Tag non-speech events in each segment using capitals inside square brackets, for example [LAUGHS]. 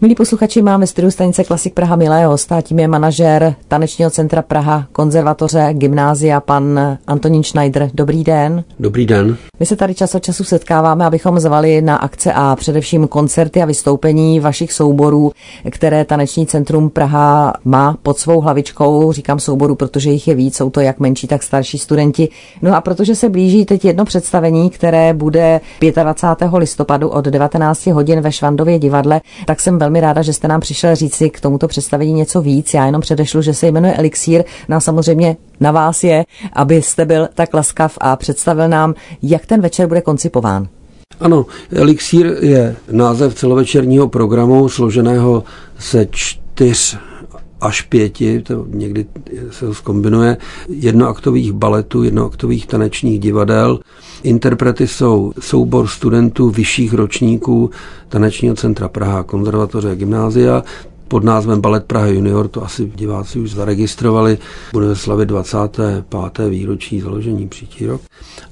Milí posluchači, máme studiu stanice Klasik Praha milého hosta, tím je manažer Tanečního centra Praha, konzervatoře, gymnázia, pan Antonín Schneider. Dobrý den. Dobrý den. My se tady čas od času setkáváme, abychom zvali na akce a především koncerty a vystoupení vašich souborů, které Taneční centrum Praha má pod svou hlavičkou. Říkám souborů, protože jich je víc, jsou to jak menší, tak starší studenti. No a protože se blíží teď jedno představení, které bude 25. listopadu od 19 hodin ve Švandově divadle, tak jsem velmi ráda, že jste nám přišel říci k tomuto představení něco víc. Já jenom předešlu, že se jmenuje Elixír. No a samozřejmě na vás je, abyste byl tak laskav a představil nám, jak ten večer bude koncipován. Ano, Elixír je název celovečerního programu složeného se čtyř až pěti, to někdy se to zkombinuje, jednoaktových baletů, jednoaktových tanečních divadel. Interprety jsou soubor studentů vyšších ročníků Tanečního centra Praha, konzervatoře a gymnázia, pod názvem Balet Praha Junior, to asi diváci už zaregistrovali, budeme slavit 25. výročí založení příští rok.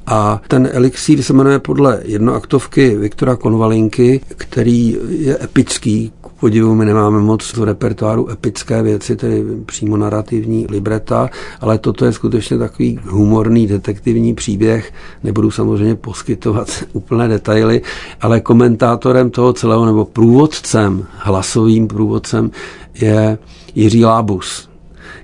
A ten elixír se jmenuje podle jednoaktovky Viktora Konvalinky, který je epický, podivu my nemáme moc v repertoáru epické věci, tedy přímo narrativní libreta, ale toto je skutečně takový humorný detektivní příběh. Nebudu samozřejmě poskytovat [LAUGHS] úplné detaily, ale komentátorem toho celého nebo průvodcem, hlasovým průvodcem je Jiří Lábus,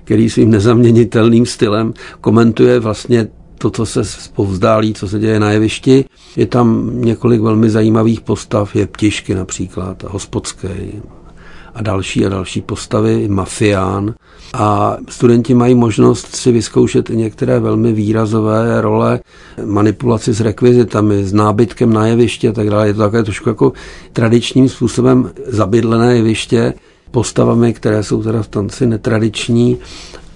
který svým nezaměnitelným stylem komentuje vlastně to, co se povzdálí, co se děje na jevišti. Je tam několik velmi zajímavých postav, je Ptišky například, Hospodský, a další a další postavy, mafián. A studenti mají možnost si vyzkoušet i některé velmi výrazové role, manipulaci s rekvizitami, s nábytkem na jeviště a tak dále. Je to také trošku jako tradičním způsobem zabydlené jeviště, postavami, které jsou teda v tanci netradiční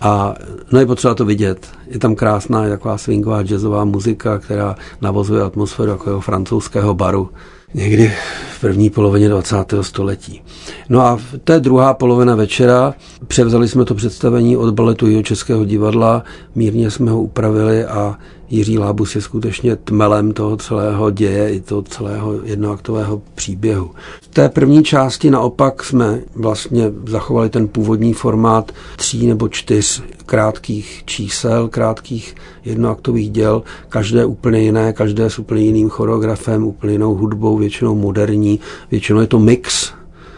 a no je potřeba to vidět. Je tam krásná taková swingová jazzová muzika, která navozuje atmosféru jako francouzského baru někdy v první polovině 20. století. No a v té druhá polovina večera převzali jsme to představení od baletu Jiho Českého divadla, mírně jsme ho upravili a Jiří Lábus je skutečně tmelem toho celého děje i toho celého jednoaktového příběhu. V té první části naopak jsme vlastně zachovali ten původní formát tří nebo čtyř krátkých čísel, krátkých jednoaktových děl, každé úplně jiné, každé s úplně jiným choreografem, úplně jinou hudbou, většinou moderní, většinou je to mix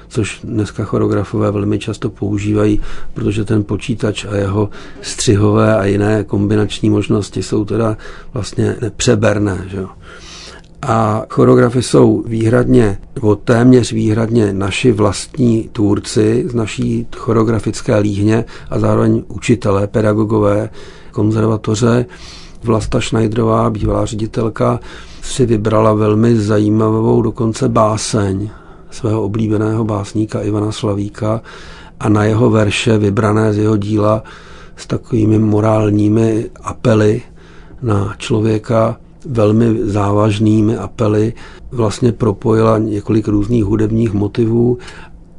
což dneska choreografové velmi často používají, protože ten počítač a jeho střihové a jiné kombinační možnosti jsou teda vlastně nepřeberné. Že? A choreografy jsou výhradně, nebo téměř výhradně naši vlastní tvůrci z naší choreografické líhně a zároveň učitelé, pedagogové, konzervatoře. Vlasta Schneiderová, bývalá ředitelka, si vybrala velmi zajímavou dokonce báseň svého oblíbeného básníka Ivana Slavíka a na jeho verše vybrané z jeho díla s takovými morálními apely na člověka, velmi závažnými apely, vlastně propojila několik různých hudebních motivů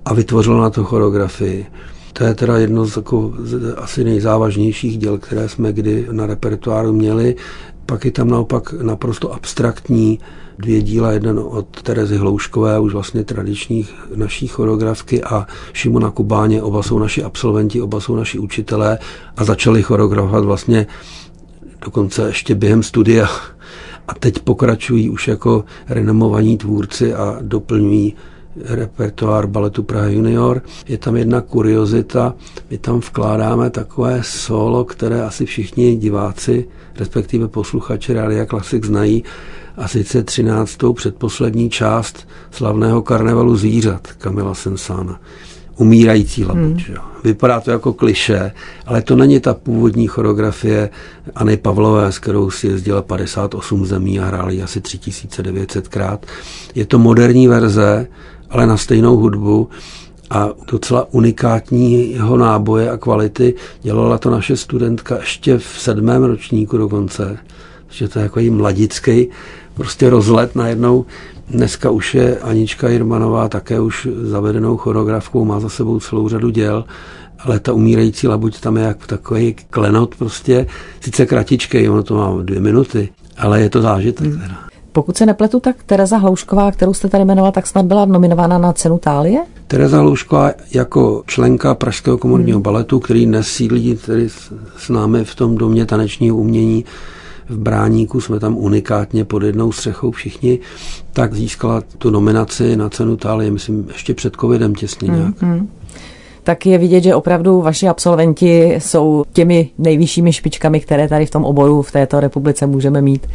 a vytvořila na to choreografii. To je teda jedno z, jako, z asi nejzávažnějších děl, které jsme kdy na repertoáru měli. Pak je tam naopak naprosto abstraktní dvě díla, jeden od Terezy Hlouškové, už vlastně tradičních naší choreografky a Šimona Kubáně, oba jsou naši absolventi, oba jsou naši učitelé a začali choreografovat vlastně dokonce ještě během studia. A teď pokračují už jako renomovaní tvůrci a doplňují repertoár baletu Praha Junior. Je tam jedna kuriozita, my tam vkládáme takové solo, které asi všichni diváci, respektive posluchači Rádia Klasik znají, a sice 13. předposlední část slavného karnevalu zvířat Kamila Sensána. Umírající labuť. Hmm. Vypadá to jako kliše, ale to není ta původní choreografie Anny Pavlové, s kterou si jezdila 58 zemí a hráli asi 3900 krát. Je to moderní verze, ale na stejnou hudbu a docela unikátního náboje a kvality dělala to naše studentka ještě v sedmém ročníku dokonce, že to je jako jí mladický prostě rozlet najednou. Dneska už je Anička Jirmanová také už zavedenou choreografkou, má za sebou celou řadu děl, ale ta umírající labuť tam je jak takový klenot prostě, sice kratičkej, ono to má dvě minuty, ale je to zážitek. Hmm. Pokud se nepletu, tak Tereza Hloušková, kterou jste tady jmenovala, tak snad byla nominována na cenu Tálie? Tereza Hloušková jako členka Pražského komorního hmm. baletu, který dnes sídlí tedy s námi v tom domě tanečního umění, v Bráníku, jsme tam unikátně pod jednou střechou všichni, tak získala tu nominaci na cenu Tálie, myslím, ještě před covidem těsně nějak. Mm-hmm tak je vidět, že opravdu vaši absolventi jsou těmi nejvyššími špičkami, které tady v tom oboru v této republice můžeme mít.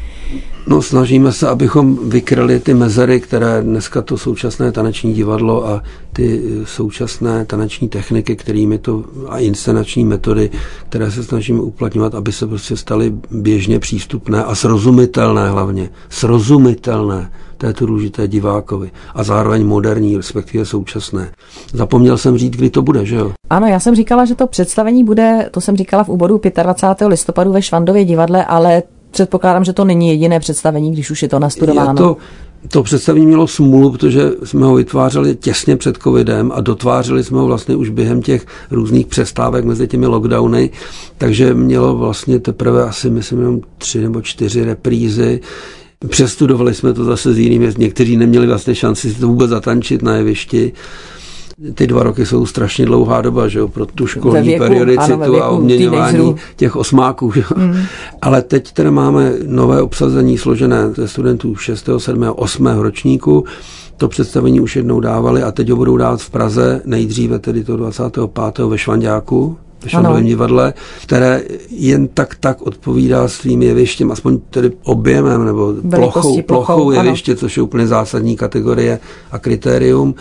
No, snažíme se, abychom vykryli ty mezery, které dneska to současné taneční divadlo a ty současné taneční techniky, kterými to a inscenační metody, které se snažíme uplatňovat, aby se prostě staly běžně přístupné a srozumitelné hlavně. Srozumitelné. To je to důležité divákovi. A zároveň moderní, respektive současné. Zapomněl jsem říct, kdy to bude, že jo? Ano, já jsem říkala, že to představení bude, to jsem říkala v úvodu 25. listopadu ve Švandově divadle, ale předpokládám, že to není jediné představení, když už je to nastudováno. To, to představení mělo smůlu, protože jsme ho vytvářeli těsně před covidem a dotvářeli jsme ho vlastně už během těch různých přestávek mezi těmi lockdowny, takže mělo vlastně teprve asi, myslím, jenom tři nebo čtyři reprízy. Přestudovali jsme to zase s jinými, někteří neměli vlastně šanci si to vůbec zatančit na jevišti ty dva roky jsou strašně dlouhá doba, že jo, pro tu školní věku, periodicitu ano, a obměňování těch osmáků. Že jo. Mm. Ale teď teda máme nové obsazení složené ze studentů 6., 7., 8. ročníku. To představení už jednou dávali a teď ho budou dát v Praze, nejdříve tedy to 25. ve Švandáku, ve Švandovém divadle, které jen tak tak odpovídá svým jevištěm, aspoň tedy objemem nebo plochou, plochou jeviště, ano. což je úplně zásadní kategorie a kritérium.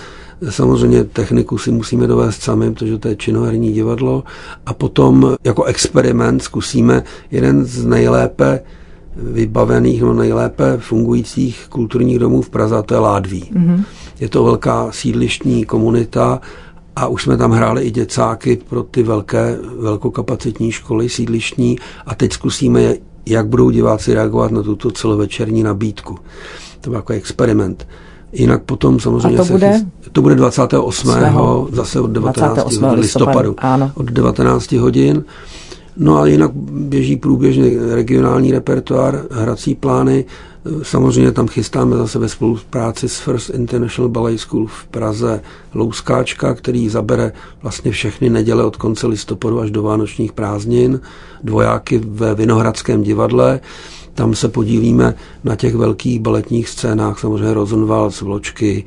Samozřejmě techniku si musíme dovést sami, protože to je činoherní divadlo. A potom jako experiment zkusíme jeden z nejlépe vybavených, no nejlépe fungujících kulturních domů v Praze, a to je Ládví. Mm-hmm. Je to velká sídlištní komunita a už jsme tam hráli i děcáky pro ty velké, velkokapacitní školy sídlištní a teď zkusíme, jak budou diváci reagovat na tuto celovečerní nabídku. To byl jako experiment. Jinak potom samozřejmě A to bude? Se, to bude 28. 8. zase od 19. 28. listopadu. listopadu ano. Od 19 hodin. No a jinak běží průběžně regionální repertoár, hrací plány. Samozřejmě tam chystáme zase ve spolupráci s First International Ballet School v Praze Louskáčka, který zabere vlastně všechny neděle od konce listopadu až do vánočních prázdnin, dvojáky ve Vinohradském divadle. Tam se podílíme na těch velkých baletních scénách, samozřejmě Rosenwald, Vločky,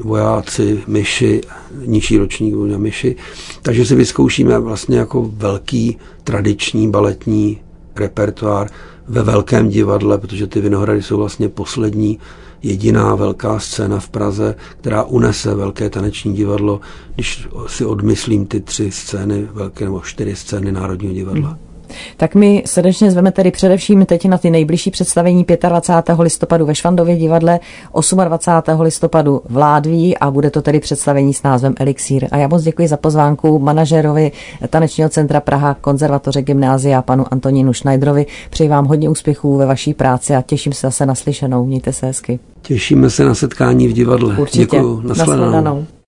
vojáci, myši, nižší ročník na myši. Takže si vyzkoušíme vlastně jako velký tradiční baletní repertoár ve velkém divadle, protože ty Vinohrady jsou vlastně poslední jediná velká scéna v Praze, která unese velké taneční divadlo, když si odmyslím ty tři scény, velké nebo čtyři scény Národního divadla. Hmm. Tak my srdečně zveme tedy především teď na ty nejbližší představení 25. listopadu ve Švandově divadle, 28. listopadu v Ládví a bude to tedy představení s názvem Elixír. A já moc děkuji za pozvánku manažerovi Tanečního centra Praha, konzervatoře gymnázia, panu Antonínu Schneiderovi. Přeji vám hodně úspěchů ve vaší práci a těším se zase na slyšenou. Mějte se hezky. Těšíme se na setkání v divadle. Určitě. Děkuju. Nasledanou. Nasledanou.